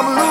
Ooh,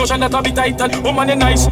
ocean that I be tightened. Woman, you nice,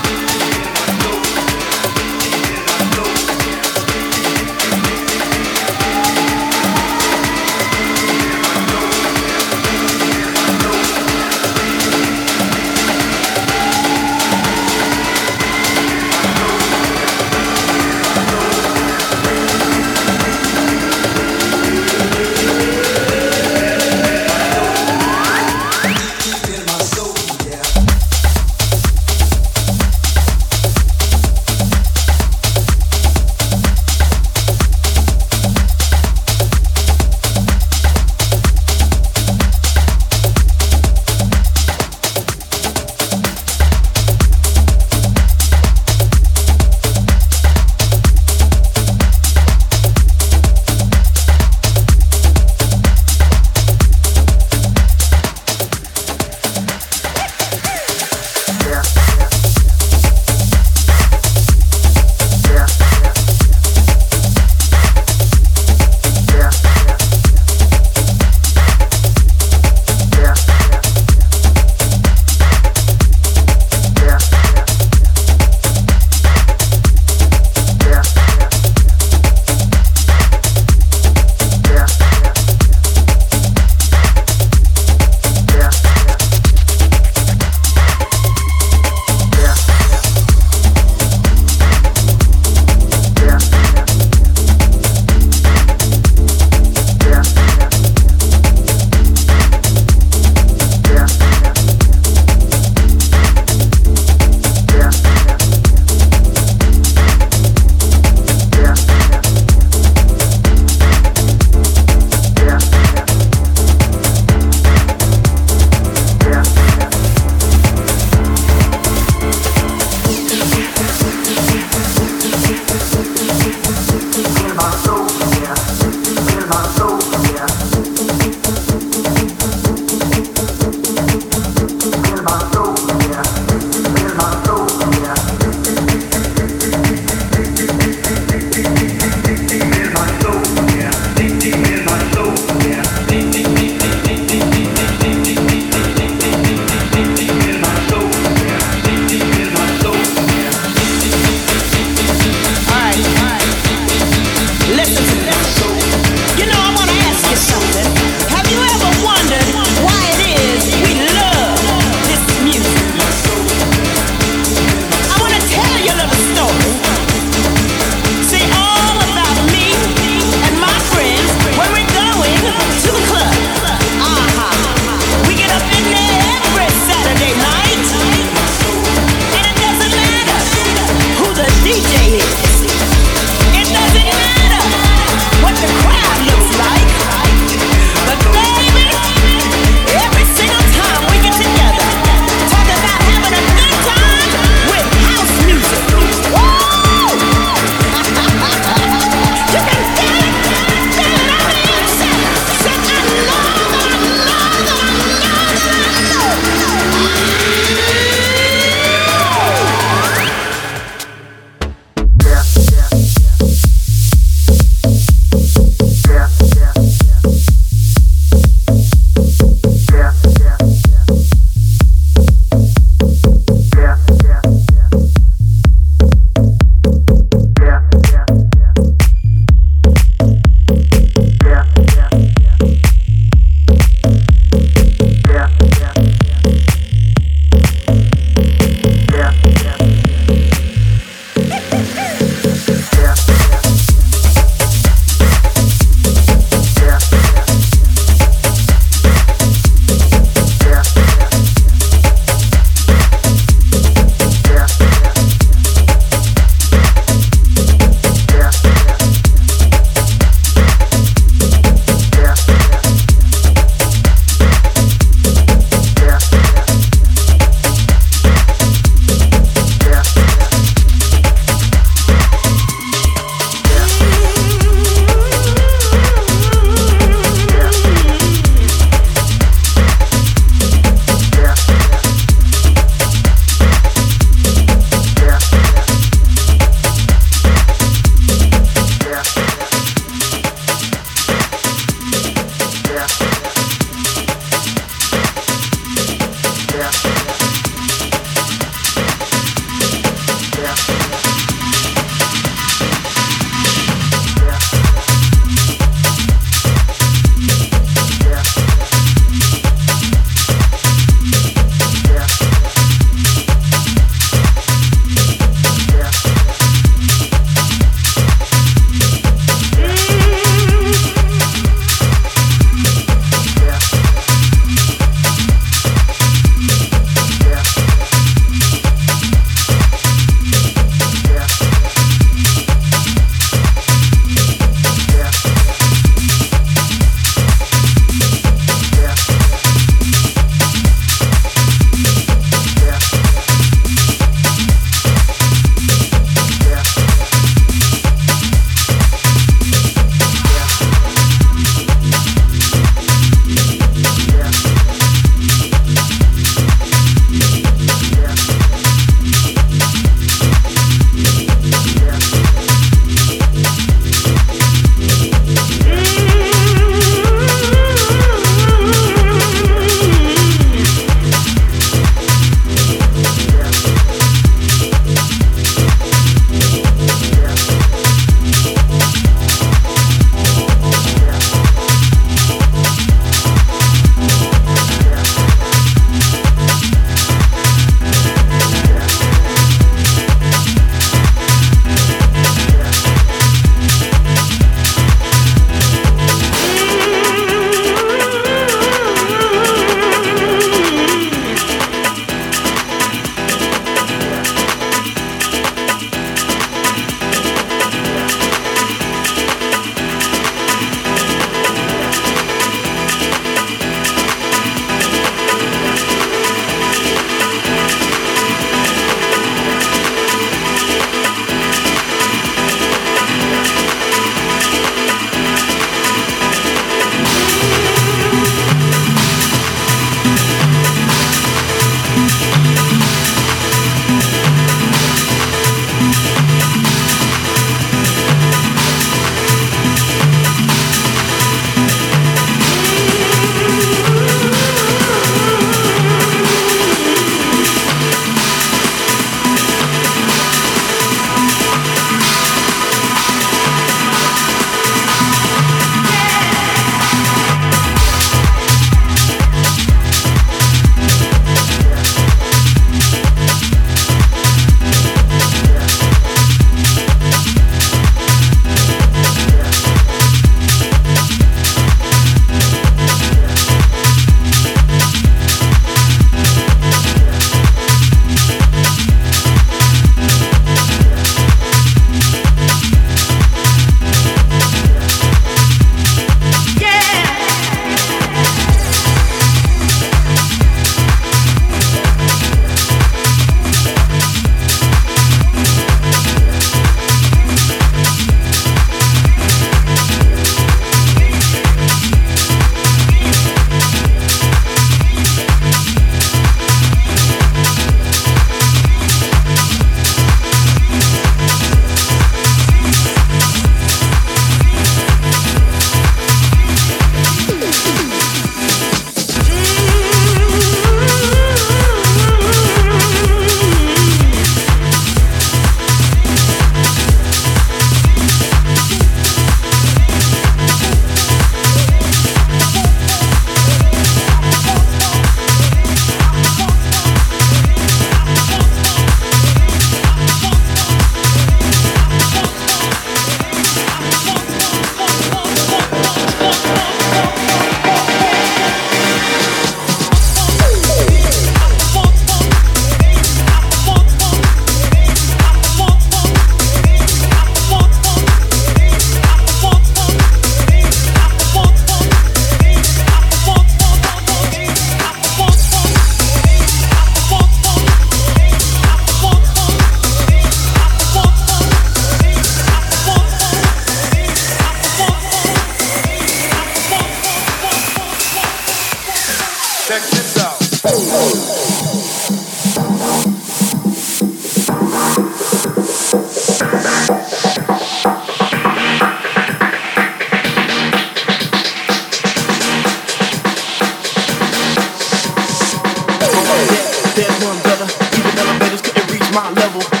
my level.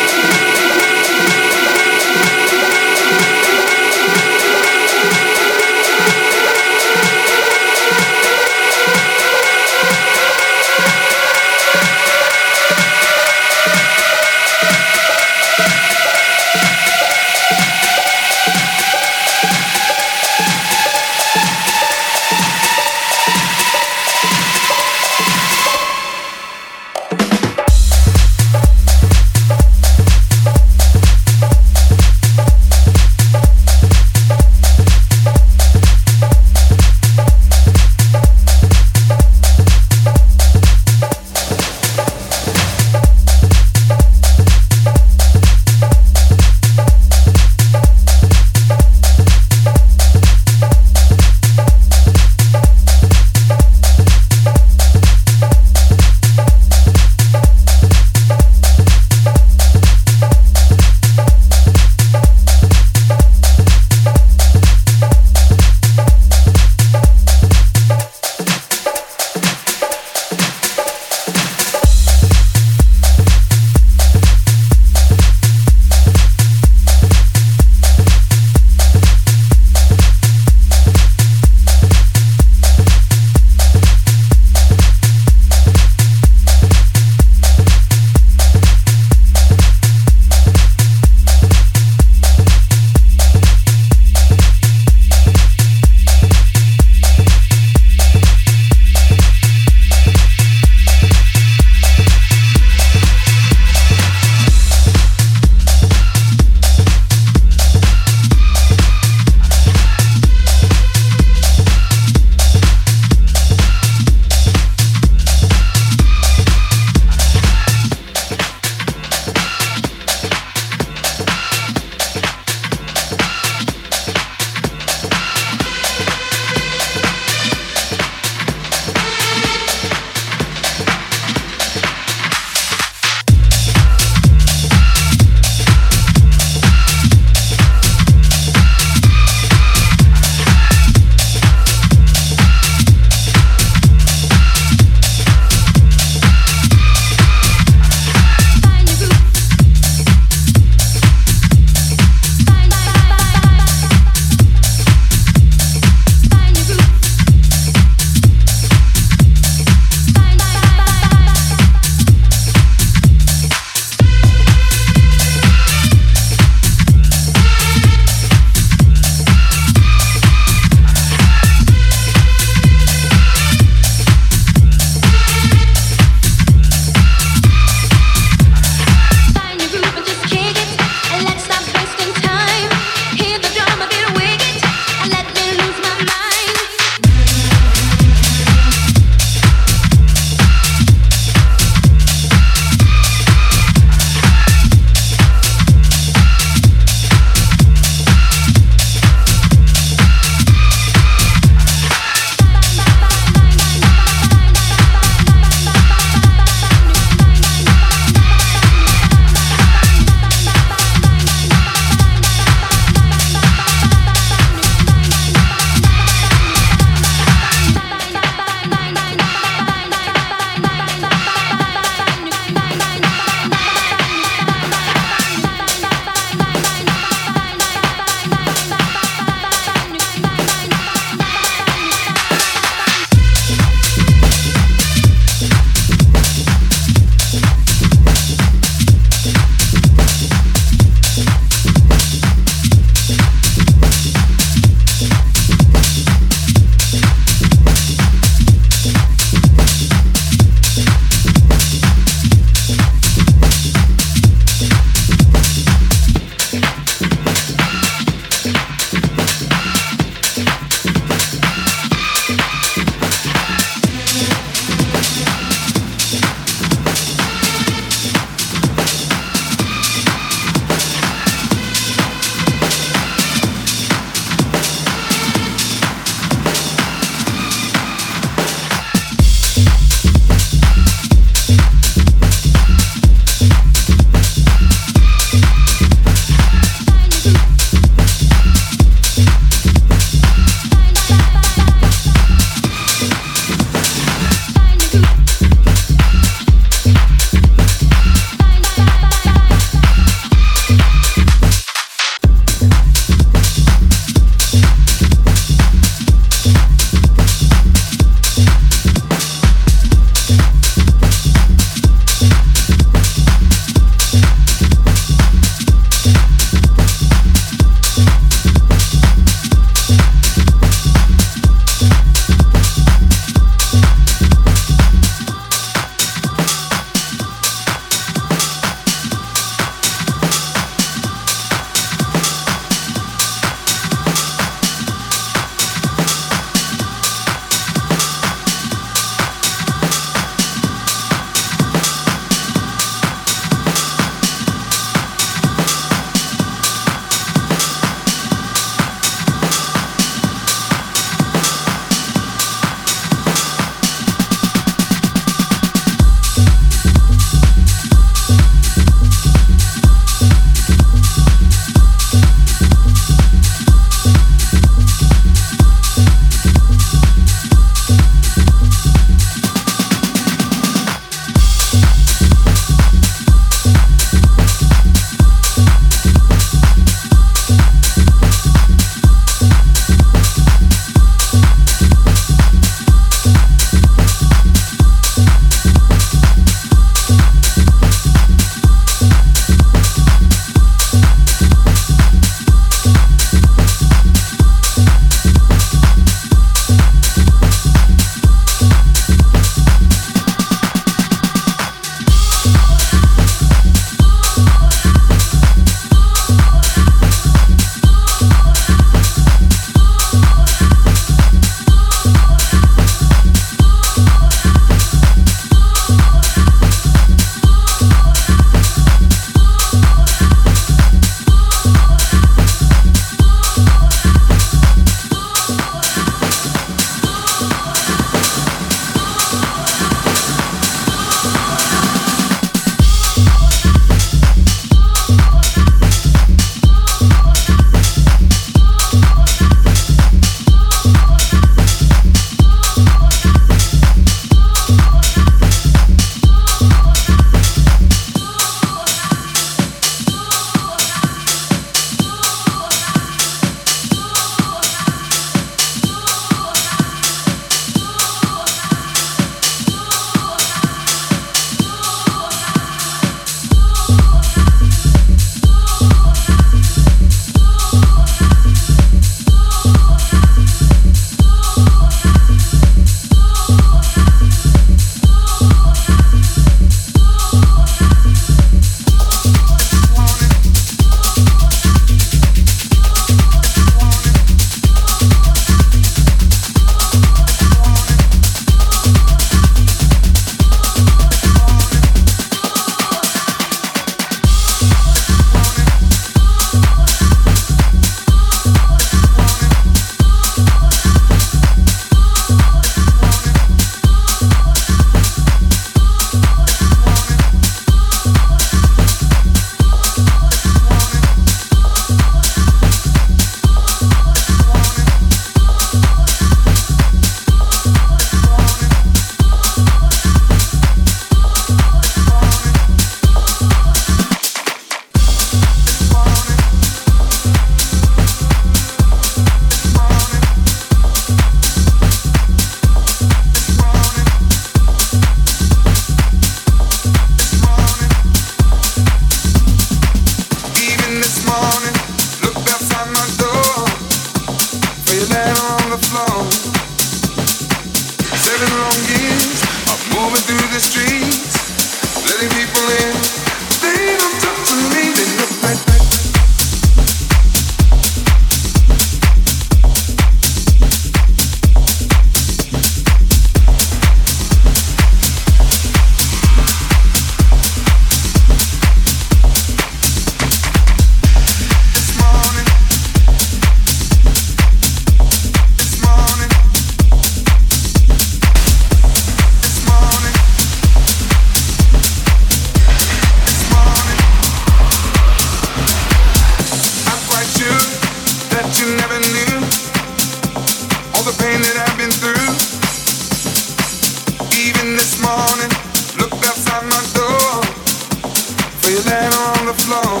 Laying on the floor.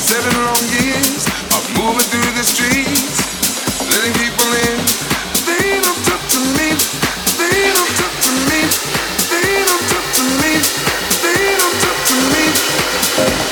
Seven long years of moving through the streets, letting people in. They don't talk to me. They don't talk to me. They don't talk to me. They don't talk to me.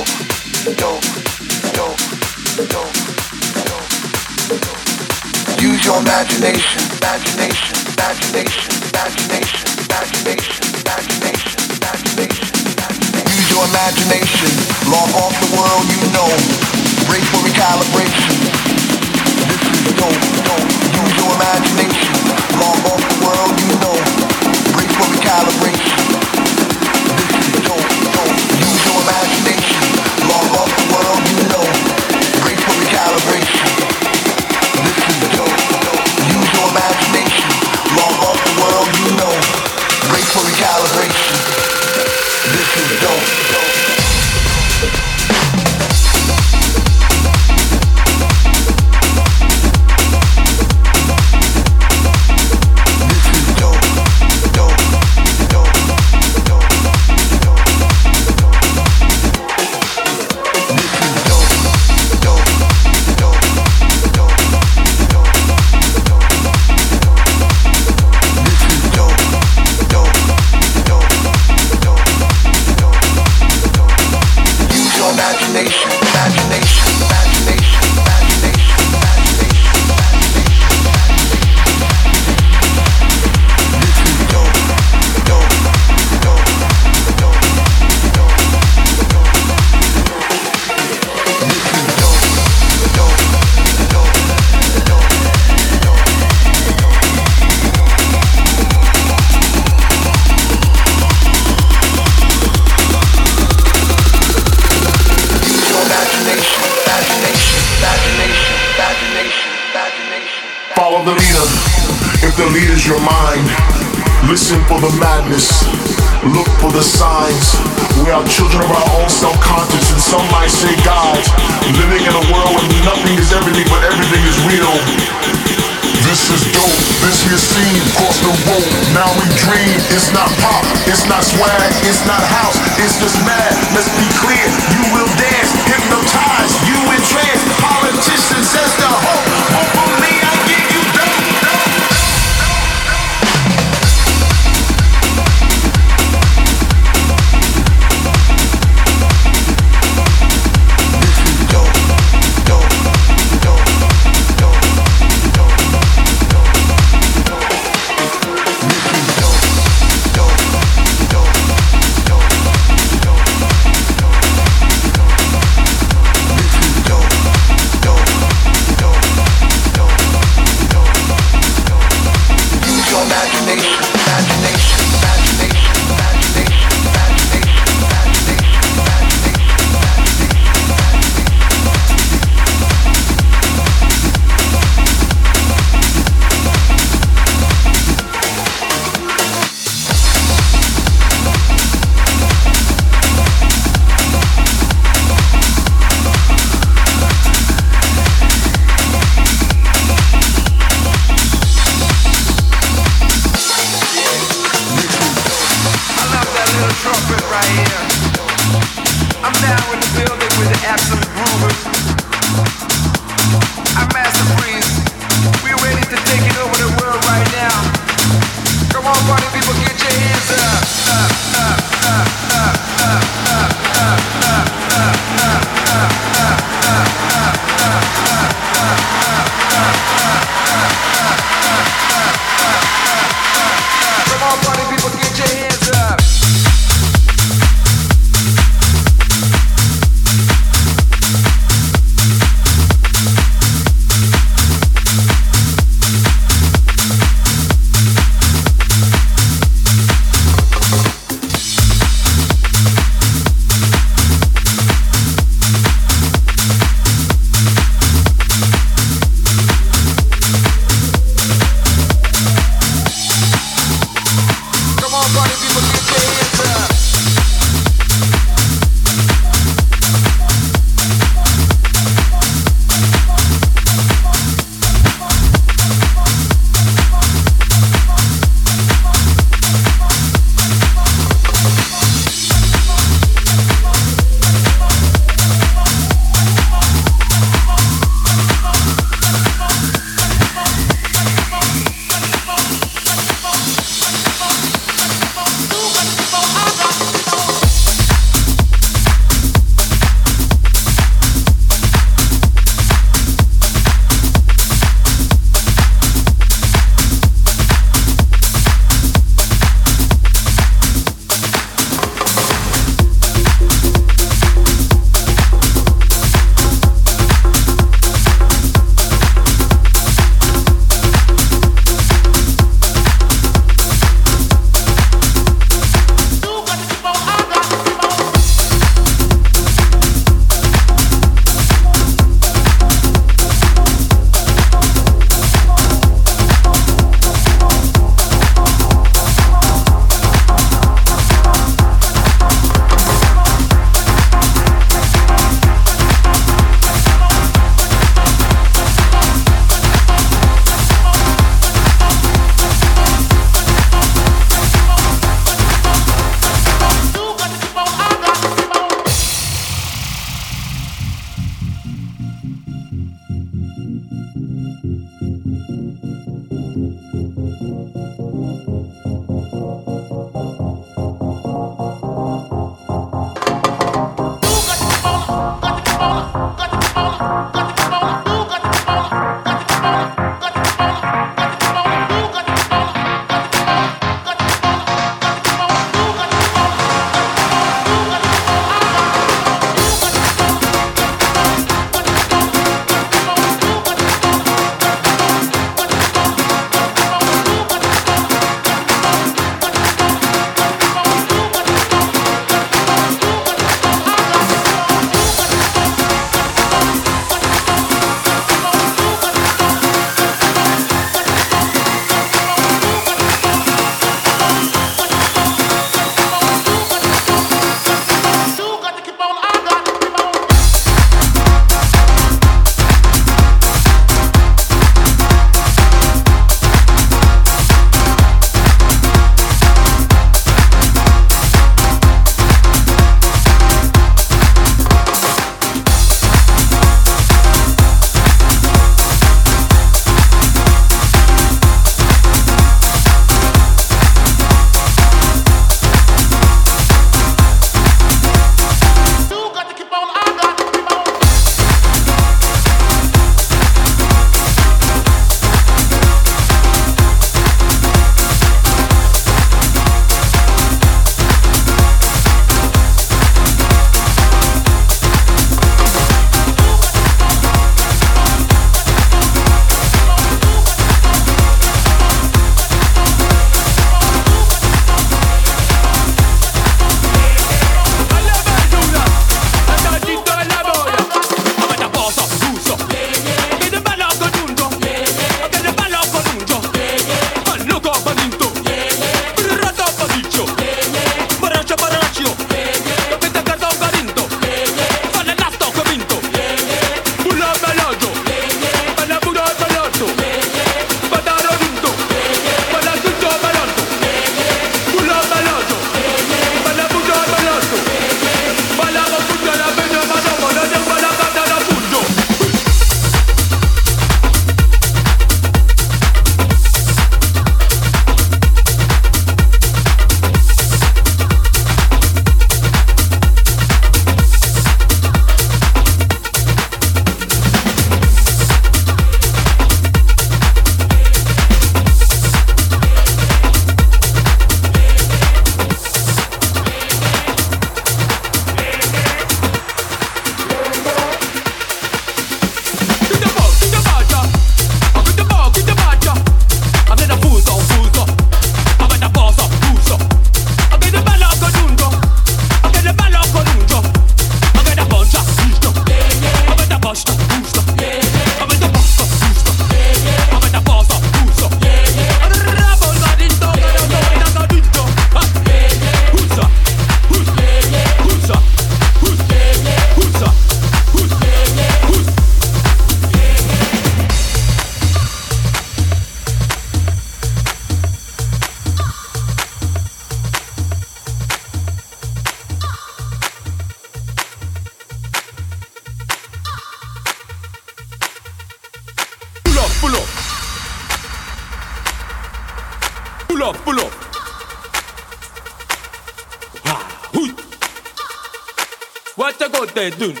What you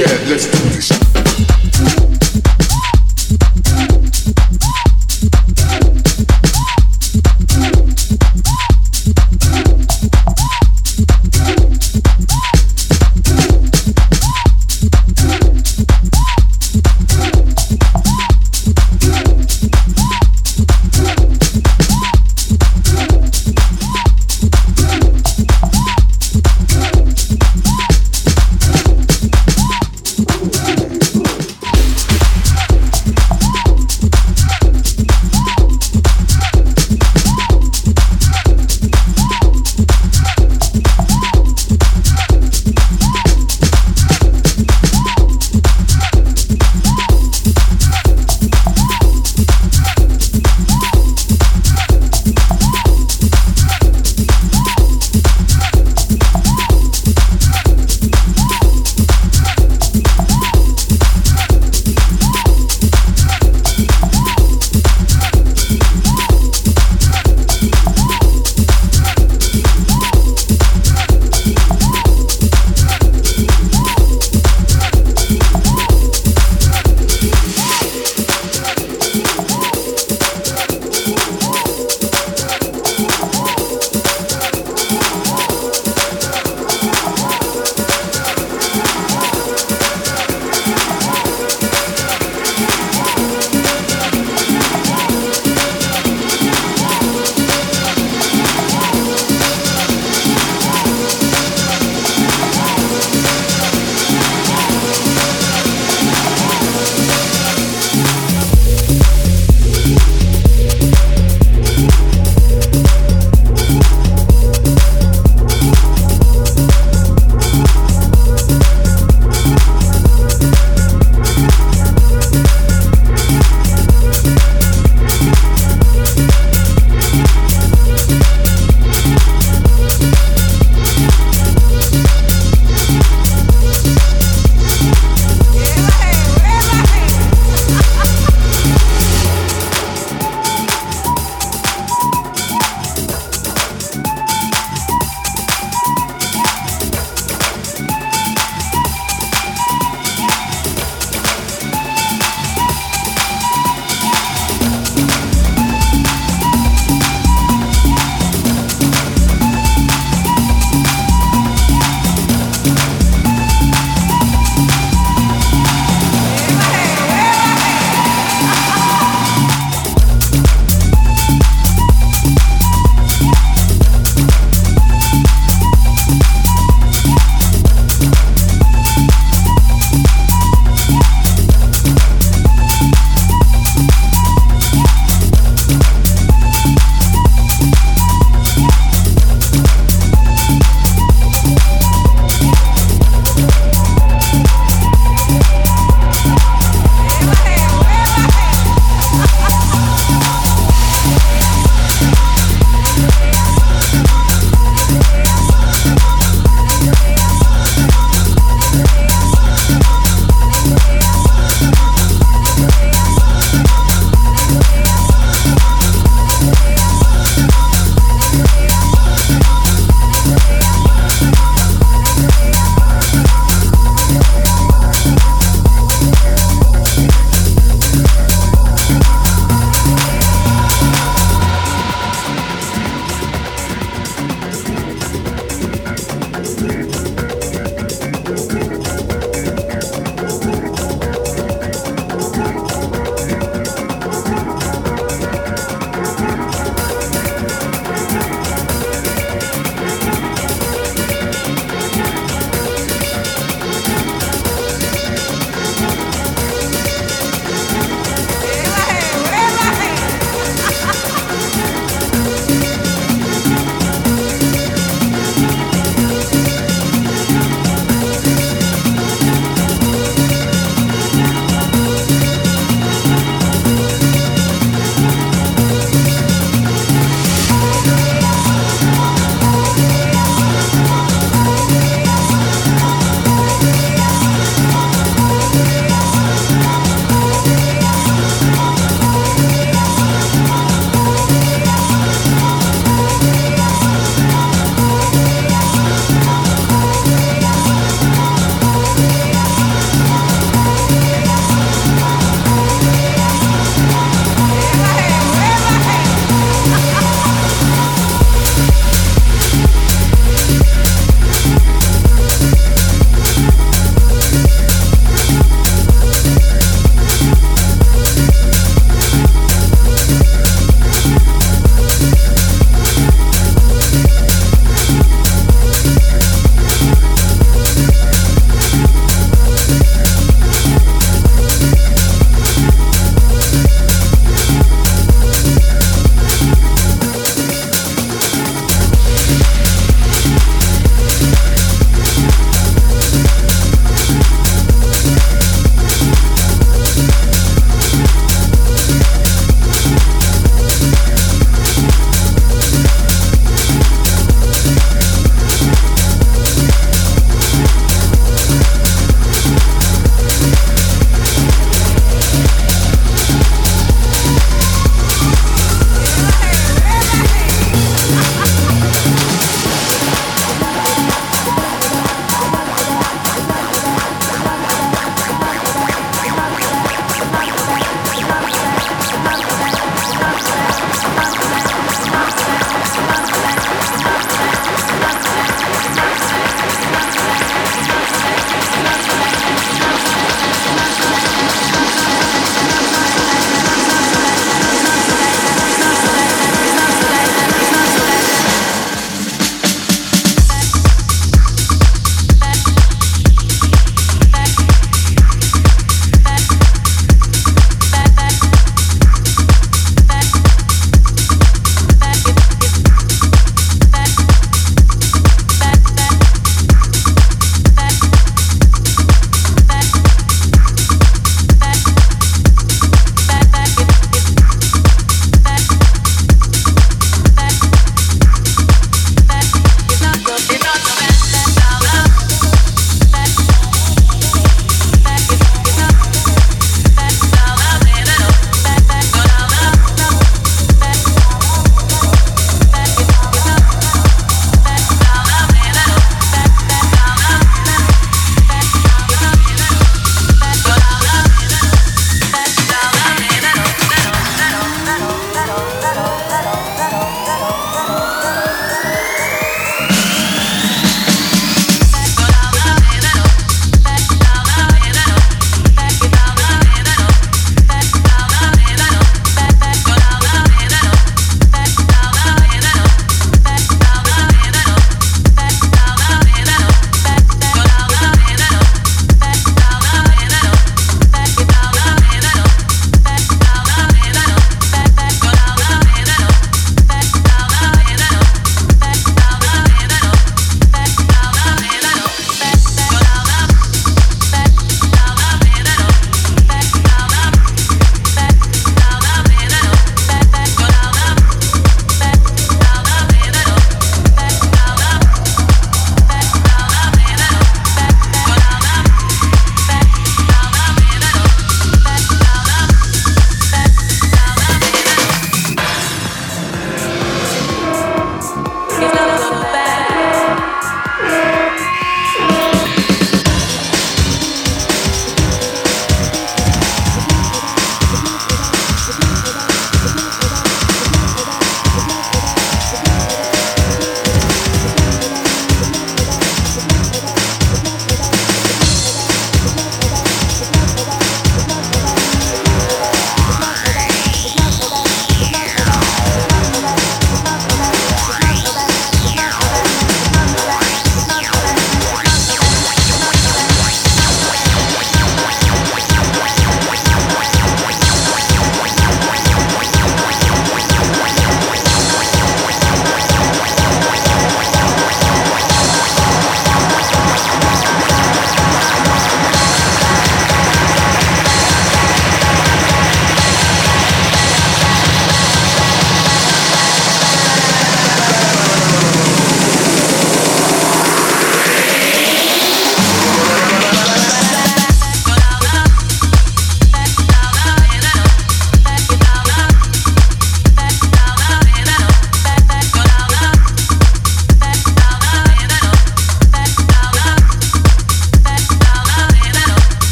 yeah, let's do this.